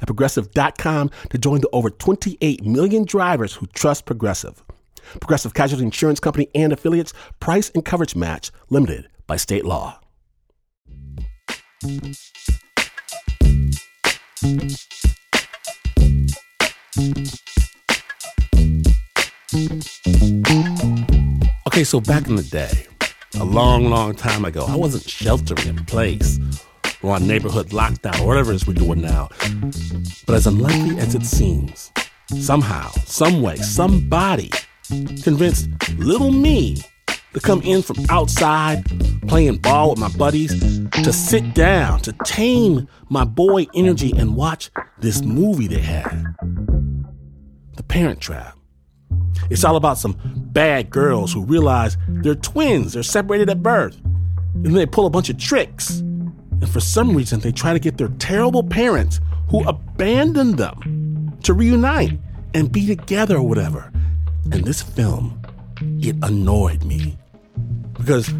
at progressive.com to join the over 28 million drivers who trust Progressive. Progressive Casualty Insurance Company and affiliates, price and coverage match limited by state law. Okay, so back in the day, a long, long time ago, I wasn't sheltering in place or on neighborhood lockdown or whatever it is we're doing now. But as unlikely as it seems, somehow, some way, somebody convinced little me to come in from outside playing ball with my buddies to sit down, to tame my boy energy and watch this movie they had The Parent Trap. It's all about some bad girls who realize they're twins, they're separated at birth, and then they pull a bunch of tricks. And for some reason, they try to get their terrible parents who abandoned them to reunite and be together or whatever. And this film, it annoyed me because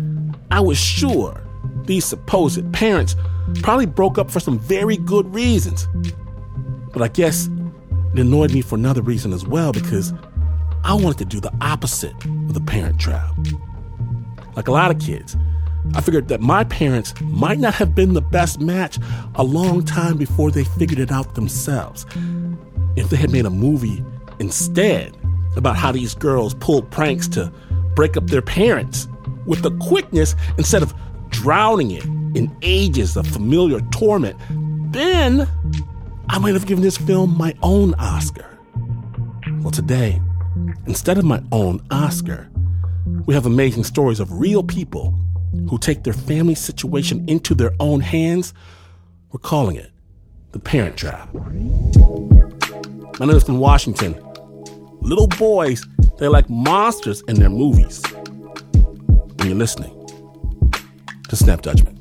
I was sure these supposed parents probably broke up for some very good reasons. But I guess it annoyed me for another reason as well because I wanted to do the opposite of the parent trap. Like a lot of kids, I figured that my parents might not have been the best match a long time before they figured it out themselves. If they had made a movie instead about how these girls pulled pranks to break up their parents with the quickness instead of drowning it in ages of familiar torment, then I might have given this film my own Oscar. Well, today, instead of my own Oscar, we have amazing stories of real people who take their family situation into their own hands. We're calling it the Parent Trap. I name is from Washington. Little boys, they're like monsters in their movies. When you're listening to Snap Judgment.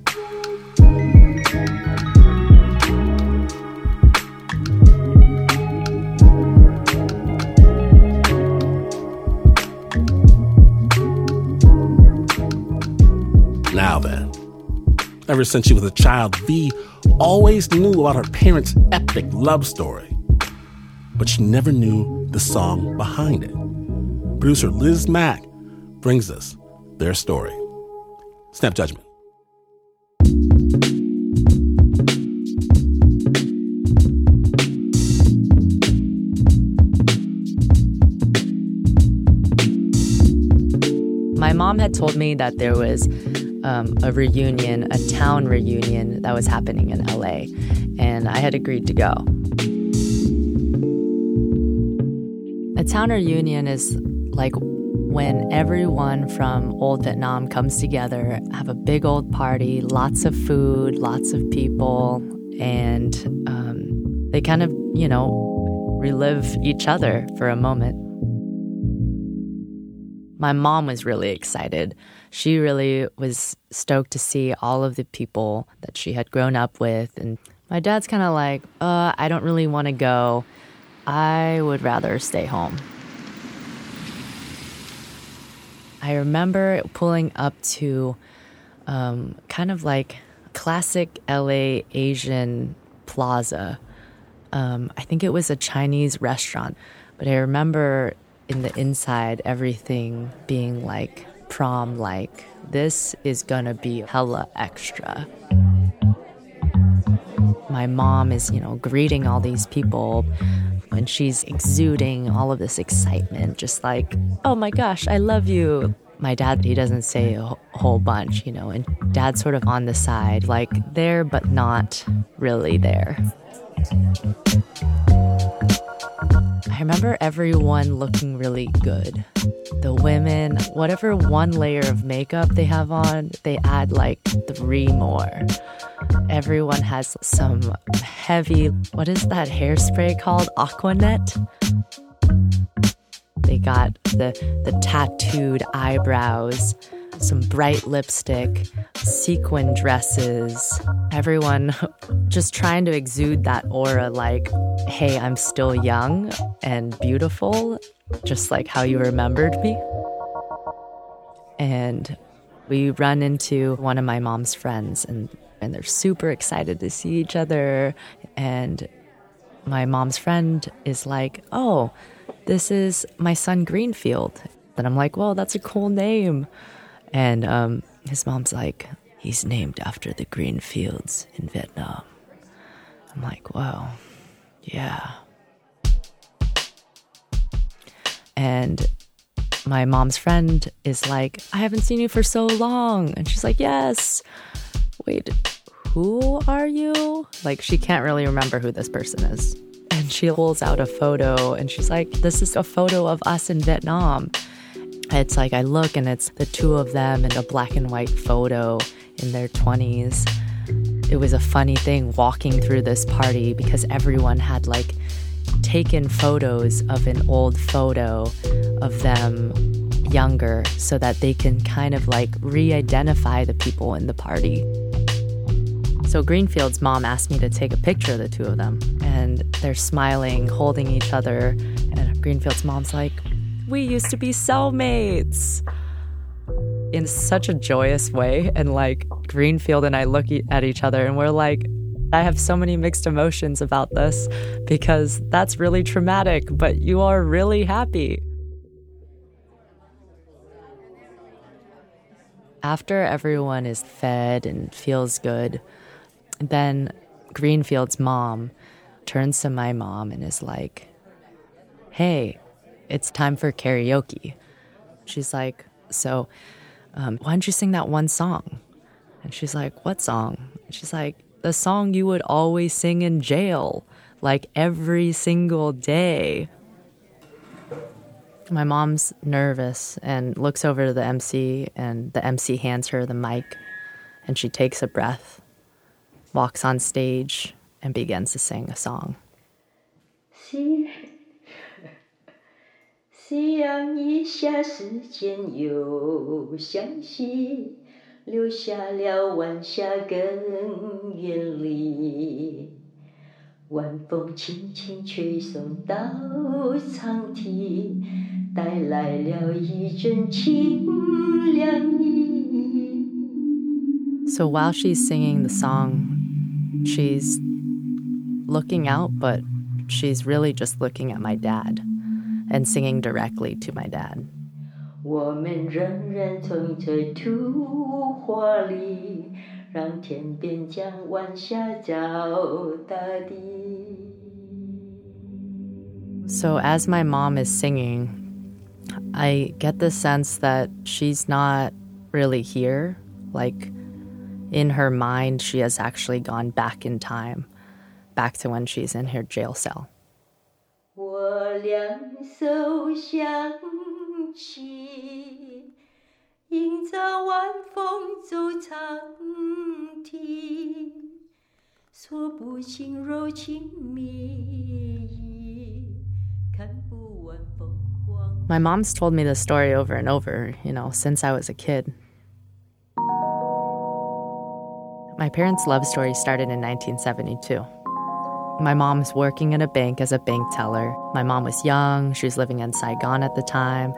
Now then, ever since she was a child, V always knew about her parents' epic love story, but she never knew the song behind it. Producer Liz Mack brings us their story. Snap Judgment. My mom had told me that there was um, a reunion, a town reunion that was happening in LA, and I had agreed to go. A town reunion is like when everyone from old Vietnam comes together, have a big old party, lots of food, lots of people, and um, they kind of, you know, relive each other for a moment. My mom was really excited. She really was stoked to see all of the people that she had grown up with. And my dad's kind of like, uh, I don't really want to go. I would rather stay home. I remember pulling up to um, kind of like classic LA Asian plaza. Um, I think it was a Chinese restaurant, but I remember in the inside everything being like prom like. This is gonna be hella extra. My mom is, you know, greeting all these people and she's exuding all of this excitement, just like, oh my gosh, I love you. My dad, he doesn't say a whole bunch, you know, and dad's sort of on the side, like there, but not really there. I remember everyone looking really good. The women, whatever one layer of makeup they have on, they add like three more. Everyone has some heavy, what is that hairspray called? Aqua Net? They got the, the tattooed eyebrows, some bright lipstick, sequin dresses. Everyone just trying to exude that aura like, hey, I'm still young and beautiful, just like how you remembered me. And we run into one of my mom's friends and and they're super excited to see each other and my mom's friend is like, "Oh, this is my son Greenfield." Then I'm like, "Well, that's a cool name." And um, his mom's like, "He's named after the green fields in Vietnam." I'm like, "Wow, yeah." And my mom's friend is like, "I haven't seen you for so long," and she's like, "Yes." Wait, who are you? Like, she can't really remember who this person is. And she pulls out a photo and she's like, This is a photo of us in Vietnam. It's like, I look and it's the two of them in a black and white photo in their 20s. It was a funny thing walking through this party because everyone had like taken photos of an old photo of them younger so that they can kind of like re identify the people in the party. So Greenfield's mom asked me to take a picture of the two of them, and they're smiling, holding each other. And Greenfield's mom's like, We used to be cellmates in such a joyous way. And like Greenfield and I look at each other and we're like, I have so many mixed emotions about this because that's really traumatic, but you are really happy. After everyone is fed and feels good, then Greenfield's mom turns to my mom and is like, Hey, it's time for karaoke. She's like, So, um, why don't you sing that one song? And she's like, What song? And she's like, The song you would always sing in jail, like every single day. My mom's nervous and looks over to the MC, and the MC hands her the mic, and she takes a breath walks on stage and begins to sing a song. 夕阳一下，时间又向西，留下了晚霞更艳丽。晚风轻轻吹送到长堤，带来了一阵清凉意。So while she's singing the song, She's looking out, but she's really just looking at my dad and singing directly to my dad. So, as my mom is singing, I get the sense that she's not really here. Like, in her mind, she has actually gone back in time, back to when she's in her jail cell. My mom's told me this story over and over, you know, since I was a kid. My parents' love story started in 1972. My mom's working in a bank as a bank teller. My mom was young, she was living in Saigon at the time.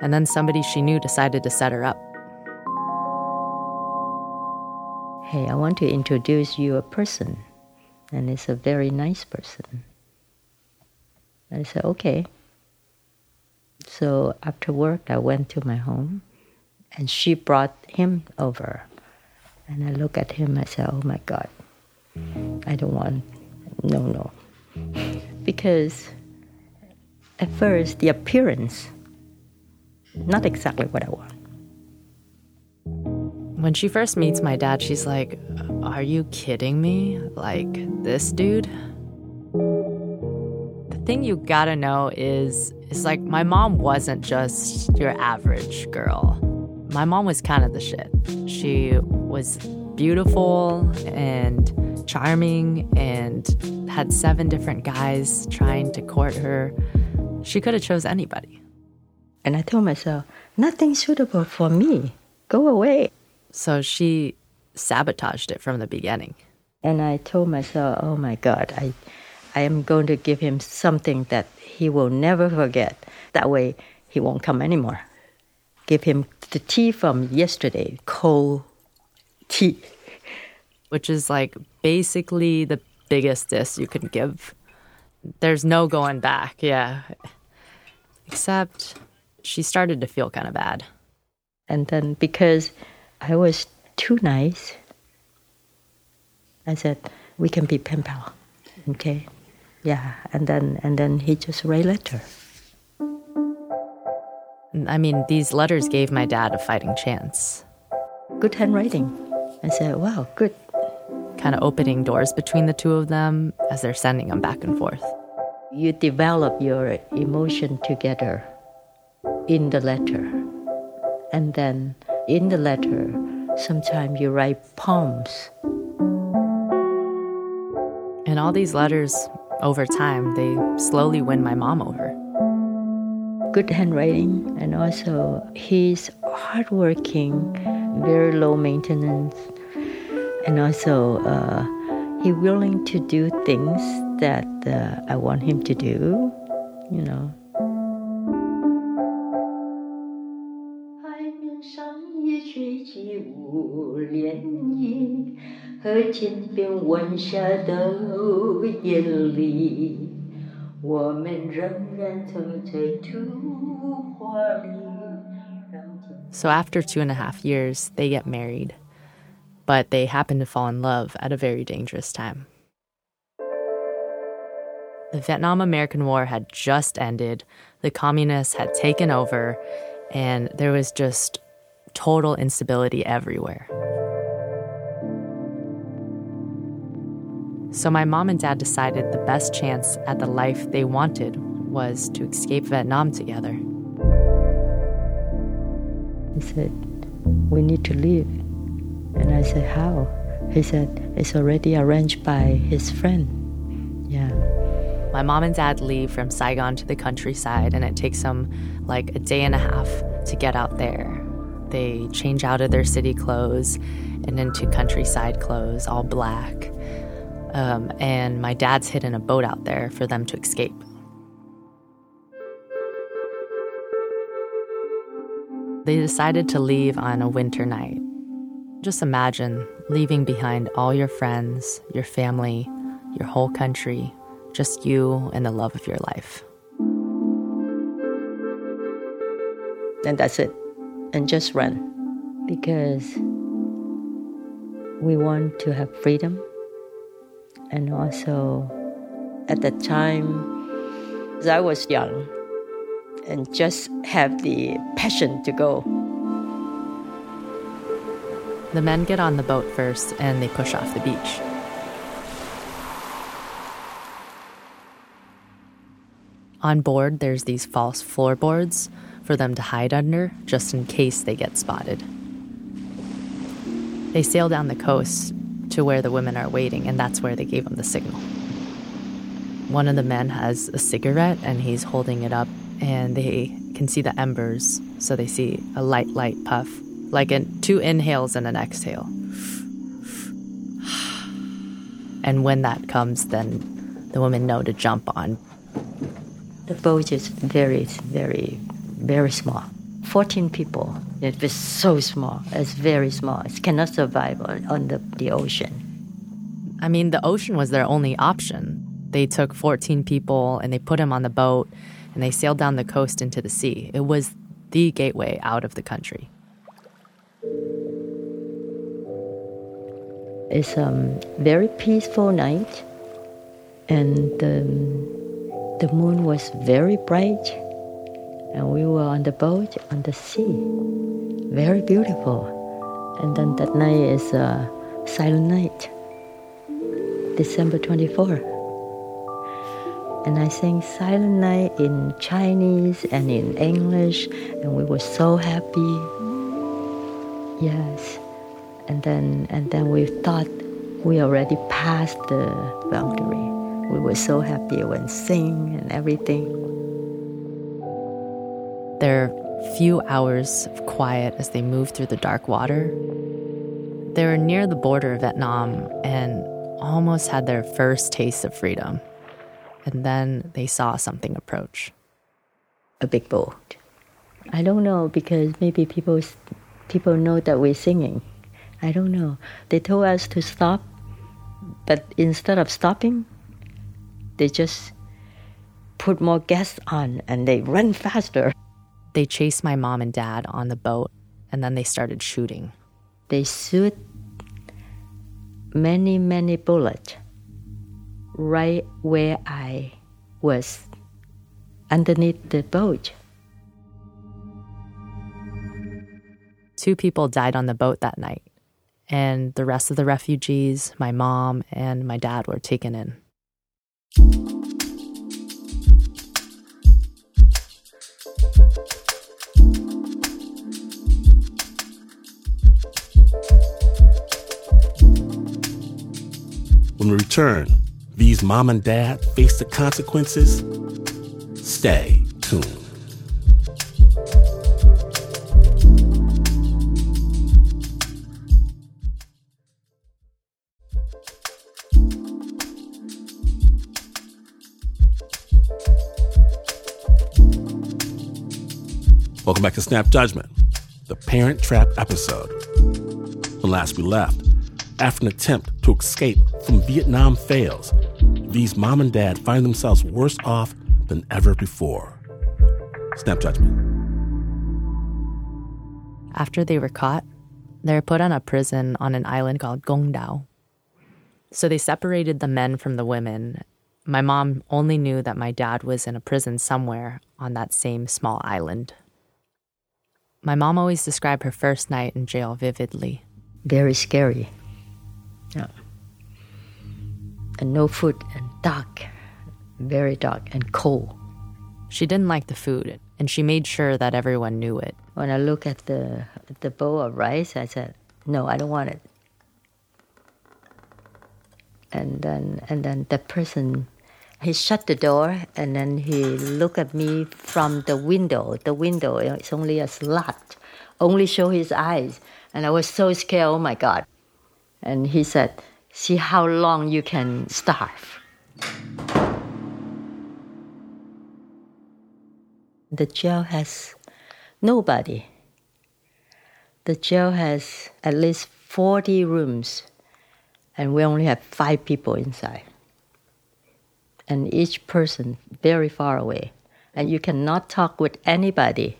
And then somebody she knew decided to set her up. Hey, I want to introduce you a person. And it's a very nice person. And I said, okay. So after work, I went to my home and she brought him over. And I look at him, I said, oh my God, I don't want, no, no. Because at first, the appearance, not exactly what I want. When she first meets my dad, she's like, Are you kidding me? Like, this dude? The thing you gotta know is is like my mom wasn't just your average girl. My mom was kind of the shit. She was beautiful and charming and had seven different guys trying to court her. She could have chose anybody. And I told myself, nothing suitable for me. Go away. So she sabotaged it from the beginning. And I told myself, oh my God, I, I am going to give him something that he will never forget. That way, he won't come anymore. Give him the tea from yesterday, cold tea. Which is like basically the biggest diss you can give. There's no going back, yeah. Except she started to feel kind of bad. And then because I was too nice, I said, we can be pen pal, okay? Yeah, and then and then he just write letter. I mean, these letters gave my dad a fighting chance. Good handwriting. I said, wow, good. Kind of opening doors between the two of them as they're sending them back and forth. You develop your emotion together in the letter. And then in the letter, sometimes you write poems. And all these letters, over time, they slowly win my mom over. Good handwriting, and also he's hardworking, very low maintenance, and also uh, he willing to do things that uh, I want him to do, you know. So after two and a half years, they get married but they happen to fall in love at a very dangerous time. The Vietnam American War had just ended, the communists had taken over, and there was just total instability everywhere. So my mom and dad decided the best chance at the life they wanted was to escape Vietnam together. He said, We need to leave. And I said, How? He said, It's already arranged by his friend. Yeah. My mom and dad leave from Saigon to the countryside, and it takes them like a day and a half to get out there. They change out of their city clothes and into countryside clothes, all black. Um, and my dad's hidden a boat out there for them to escape. They decided to leave on a winter night. Just imagine leaving behind all your friends, your family, your whole country, just you and the love of your life. And that's it. And just run. Because we want to have freedom and also at that time I was young and just have the passion to go. The men get on the boat first and they push off the beach. On board, there's these false floorboards for them to hide under just in case they get spotted. They sail down the coast to where the women are waiting, and that's where they gave them the signal. One of the men has a cigarette and he's holding it up, and they can see the embers, so they see a light, light puff, like in two inhales and an exhale. And when that comes, then the women know to jump on. The boat is very, very, very small. 14 people. It was so small. It's very small. It cannot survive on, on the, the ocean. I mean, the ocean was their only option. They took 14 people and they put them on the boat and they sailed down the coast into the sea. It was the gateway out of the country. It's a um, very peaceful night, and the, the moon was very bright and we were on the boat on the sea. Very beautiful. And then that night is a silent night, December 24. And I sang Silent Night in Chinese and in English, and we were so happy. Yes. And then and then we thought we already passed the boundary. We were so happy when sing and everything. There are few hours of quiet as they move through the dark water. They were near the border of Vietnam and almost had their first taste of freedom. And then they saw something approach. A big boat. I don't know because maybe people people know that we're singing. I don't know. They told us to stop, but instead of stopping, they just put more gas on and they run faster. They chased my mom and dad on the boat and then they started shooting. They shoot many, many bullets right where I was underneath the boat. Two people died on the boat that night, and the rest of the refugees, my mom and my dad, were taken in. When we return, these mom and dad face the consequences. Stay tuned. Welcome back to Snap Judgment, the Parent Trap episode. When last we left, after an attempt to escape from Vietnam fails, these mom and dad find themselves worse off than ever before. Snap Judgment. After they were caught, they were put on a prison on an island called Con Dao. So they separated the men from the women. My mom only knew that my dad was in a prison somewhere on that same small island. My mom always described her first night in jail vividly. Very scary. Yeah. And no food and dark, very dark and cold. She didn't like the food, and she made sure that everyone knew it. When I look at the the bowl of rice, I said, "No, I don't want it." And then and then the person he shut the door and then he looked at me from the window. The window is only a slat, only show his eyes. And I was so scared, oh my God. And he said, See how long you can starve. The jail has nobody. The jail has at least 40 rooms, and we only have five people inside and each person very far away. And you cannot talk with anybody.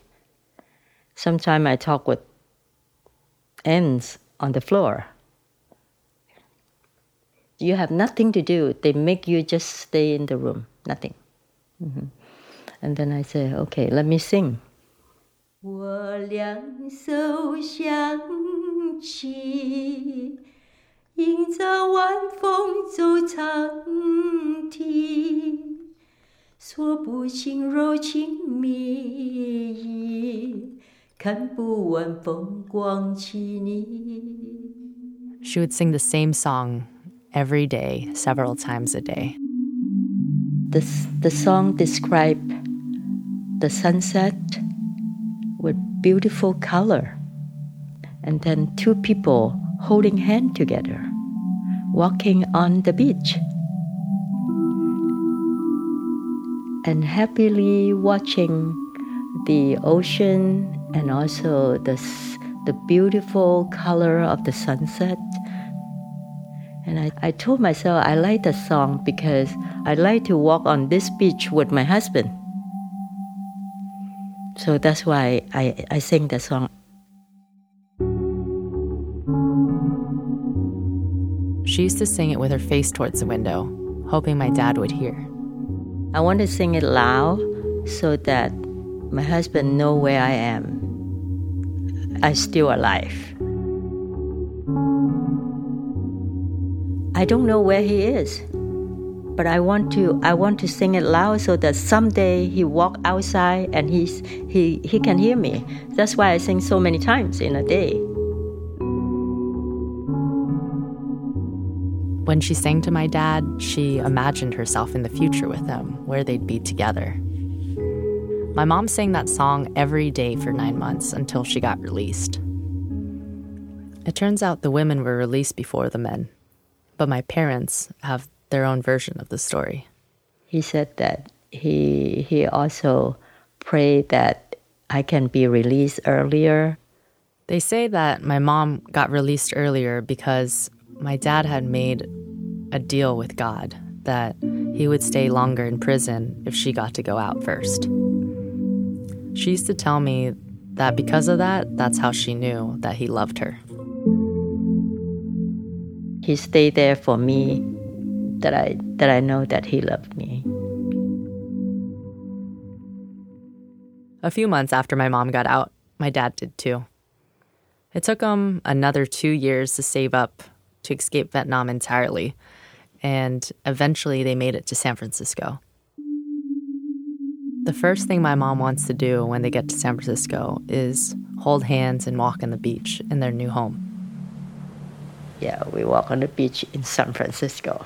Sometimes I talk with ants on the floor. You have nothing to do. They make you just stay in the room, nothing. Mm-hmm. And then I say, okay, let me sing. 我两手相牵。 迎着晚风走长亭，说不清柔情蜜意，看不完风光旖旎。She would sing the same song every day, several times a day. The, the song described the sunset with beautiful color, and then two people holding hand together, walking on the beach, and happily watching the ocean and also the, the beautiful color of the sunset. And I, I told myself I like the song because I like to walk on this beach with my husband. So that's why I, I sing the song. She used to sing it with her face towards the window, hoping my dad would hear. I want to sing it loud so that my husband know where I am. I'm still alive. I don't know where he is. but I want to I want to sing it loud so that someday he walk outside and he's he he can hear me. That's why I sing so many times in a day. When she sang to my dad, she imagined herself in the future with him, where they'd be together. My mom sang that song every day for nine months until she got released. It turns out the women were released before the men, but my parents have their own version of the story. He said that he he also prayed that I can be released earlier. They say that my mom got released earlier because my dad had made a deal with God that he would stay longer in prison if she got to go out first. She used to tell me that because of that, that's how she knew that he loved her. He stayed there for me that I that I know that he loved me. A few months after my mom got out, my dad did too. It took him another two years to save up to escape Vietnam entirely, and eventually they made it to San Francisco. The first thing my mom wants to do when they get to San Francisco is hold hands and walk on the beach in their new home. Yeah, we walk on the beach in San Francisco.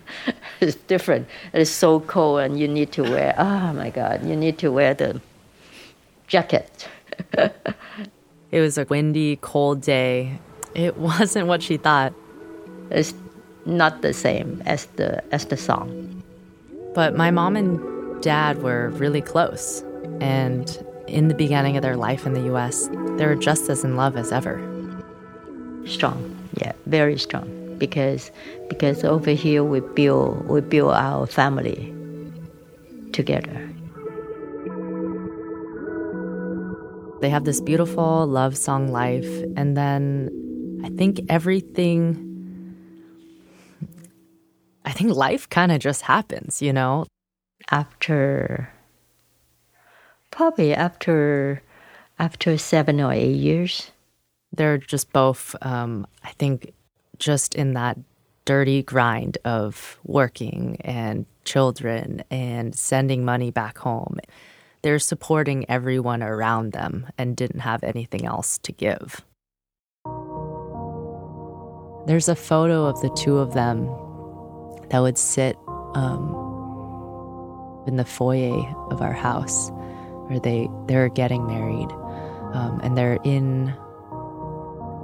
it's different. It's so cold, and you need to wear. Oh my God! You need to wear the jacket. it was a windy, cold day. It wasn't what she thought. It's not the same as the as the song. But my mom and dad were really close, and in the beginning of their life in the U.S., they were just as in love as ever. Strong yeah, very strong because because over here we build we build our family together. They have this beautiful love song life, and then I think everything. I think life kind of just happens, you know? After probably after after seven or eight years they're just both, um, I think, just in that dirty grind of working and children and sending money back home. They're supporting everyone around them and didn't have anything else to give. There's a photo of the two of them that would sit um, in the foyer of our house where they, they're getting married. Um, and they're in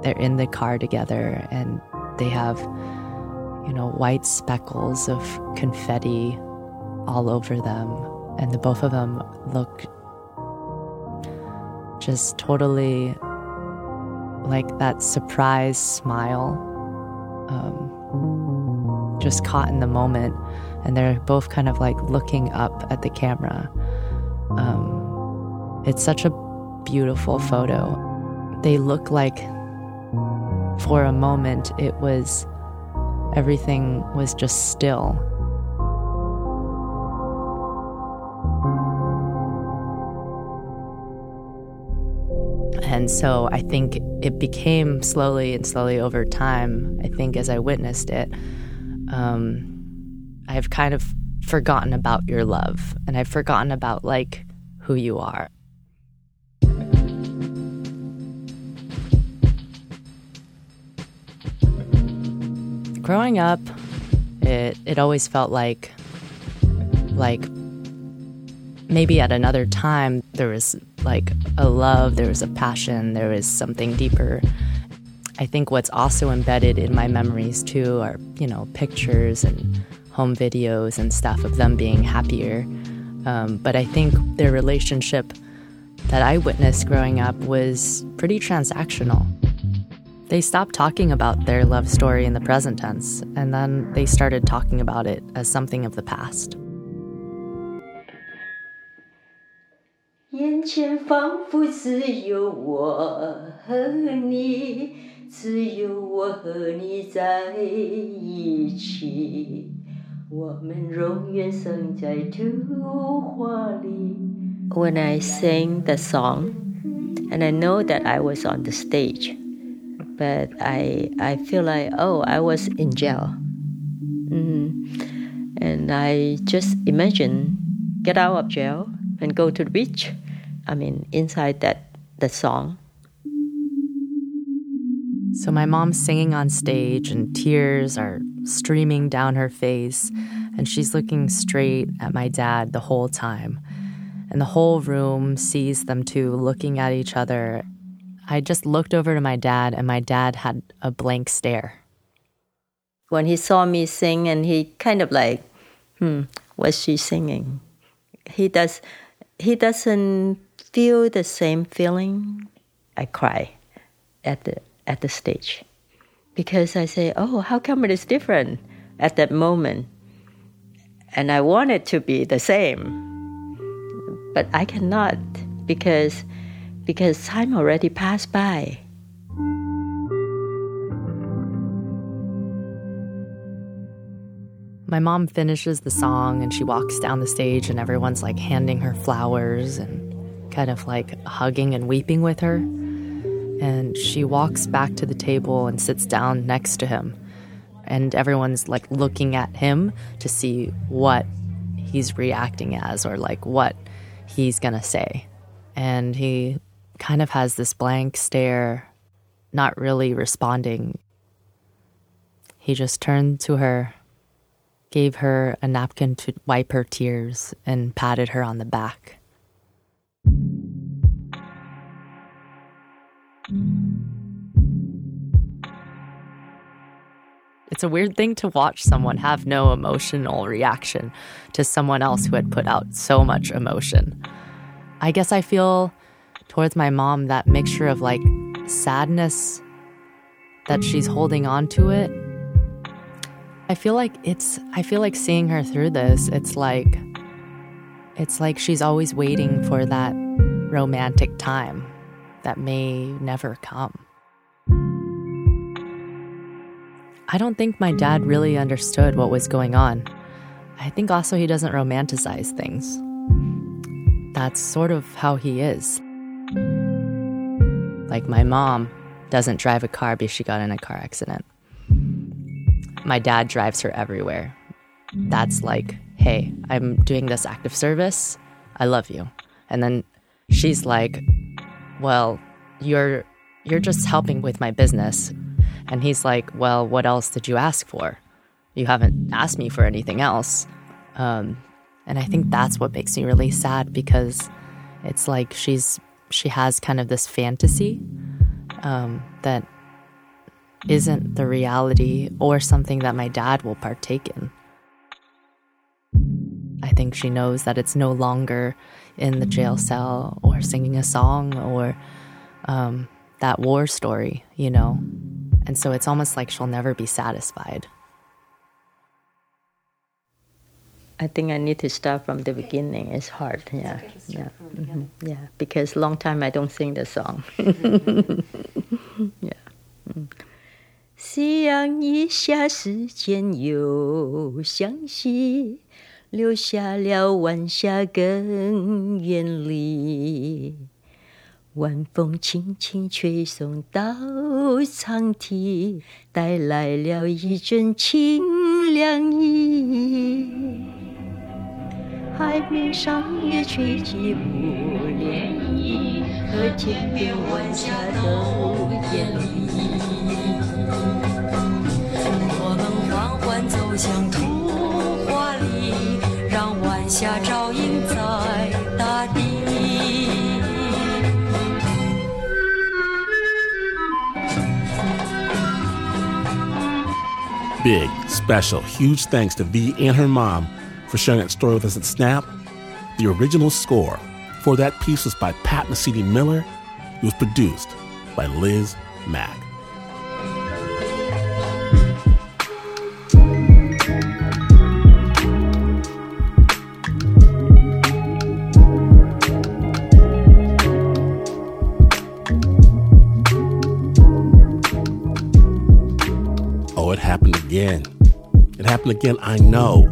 they're in the car together and they have, you know, white speckles of confetti all over them. And the both of them look just totally like that surprise smile, um, just caught in the moment. And they're both kind of like looking up at the camera. Um, it's such a beautiful photo. They look like for a moment, it was everything was just still. And so I think it became slowly and slowly over time, I think as I witnessed it, um, I've kind of forgotten about your love and I've forgotten about like who you are. growing up, it it always felt like like maybe at another time there was like a love, there was a passion, there was something deeper. I think what's also embedded in my memories too are, you know, pictures and home videos and stuff of them being happier. Um, but I think their relationship that I witnessed growing up was pretty transactional. They stopped talking about their love story in the present tense, and then they started talking about it as something of the past. 眼前仿佛只有我和你， 只有我和你在一起，我们永远生在图画里。When I sang the song, and I know that I was on the stage but I I feel like oh I was in jail. Mm. And I just imagine get out of jail and go to the beach. I mean, inside that, that song. So my mom's singing on stage, and tears are streaming down her face, and she's looking straight at my dad the whole time. And the whole room sees them two looking at each other. I just looked over to my dad, and my dad had a blank stare. When he saw me sing, and he kind of like, hmm, what's she singing? He does. He doesn't feel the same feeling. I cry at the at the stage because I say, oh, how come it is different at that moment? And I want it to be the same, but I cannot because because time already passed by. My mom finishes the song and she walks down the stage, and everyone's like handing her flowers and kind of like hugging and weeping with her. And she walks back to the table and sits down next to him. And everyone's like looking at him to see what he's reacting as or like what he's gonna say. And he kind of has this blank stare, not really responding. He just turned to her, gave her a napkin to wipe her tears, and patted her on the back. It's a weird thing to watch someone have no emotional reaction to someone else who had put out so much emotion. I guess I feel towards my mom that mixture of like sadness that she's holding on to it. I feel like it's I feel like seeing her through this, it's like it's like she's always waiting for that romantic time that may never come. I don't think my dad really understood what was going on. I think also he doesn't romanticize things. That's sort of how he is. Like my mom doesn't drive a car because she got in a car accident. My dad drives her everywhere. That's like, hey, I'm doing this active service. I love you. And then she's like, well, you're you're just helping with my business. And he's like, well, what else did you ask for? You haven't asked me for anything else. Um, and I think that's what makes me really sad because it's like she's she has kind of this fantasy um, that isn't the reality or something that my dad will partake in. I think she knows that it's no longer in the jail cell or singing a song or um, that war story, you know? And so it's almost like she'll never be satisfied. I think I need to start from the beginning. It's hard, yeah, yeah, mm-hmm. yeah. Because long time I don't sing the song. yeah. 夕阳一下，时间又相惜， 留下了晚霞更远离。晚风轻轻吹送到长堤，带来了一阵清凉意。海面上也吹起雾涟漪，和天边晚霞都艳丽。我们缓缓走向图画，下照映在大地。Big, special, huge thanks to V and her mom for sharing that story with us at Snap. The original score for that piece was by Pat Mesiti-Miller. It was produced by Liz Mack. Again. It happened again, I know.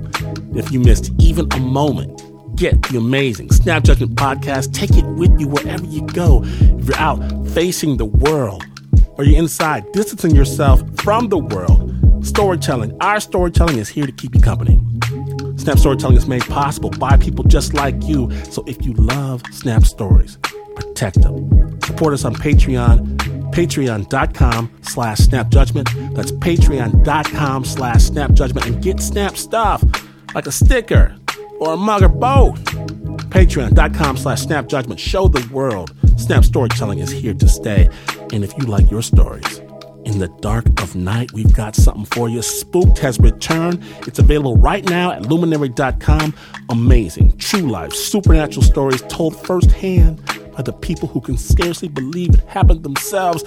If you missed even a moment, get the amazing Snap Judgment podcast. Take it with you wherever you go. If you're out facing the world or you're inside distancing yourself from the world, storytelling, our storytelling is here to keep you company. Snap Storytelling is made possible by people just like you. So if you love Snap Stories, protect them. Support us on Patreon, patreon.com slash snapjudgment. That's patreon.com slash snapjudgment and get Snap stuff like a sticker or a mug or both. Patreon.com slash snapjudgment. Show the world Snap Storytelling is here to stay. And if you like your stories, in the dark of night, we've got something for you. Spooked has returned. It's available right now at luminary.com. Amazing, true life, supernatural stories told firsthand by the people who can scarcely believe it happened themselves.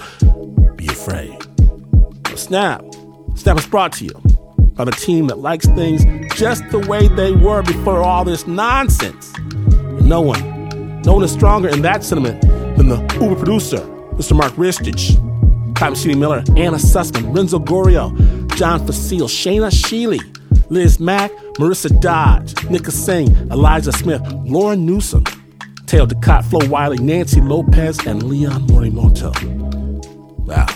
Be afraid. Snap. Snap is brought to you by the team that likes things just the way they were before all this nonsense. And no one, no one is stronger in that sentiment than the Uber producer, Mr. Mark Ristich. Pat Mesiti-Miller, Anna Sussman, Renzo Gorrio, John Fecile, Shaina Shealy, Liz Mak, Marissa Dodge, Nika Singh, Elijah Smith, Lauren Newsom, Taylor Ducott, Flo Wiley, Nancy Lopez, and Leon Morimoto. Wow.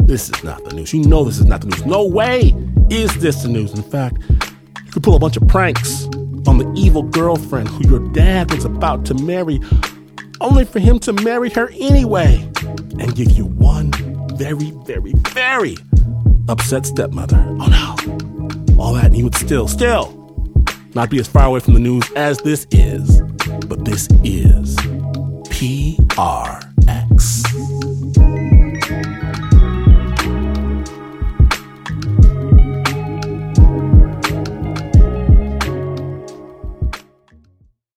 This is not the news. You know this is not the news. No way is this the news. In fact, you could pull a bunch of pranks on the evil girlfriend who your dad was about to marry, only for him to marry her anyway and give you one very, very, very upset stepmother. Oh no. All that, and he would still, still not be as far away from the news as this is. But this is PRX.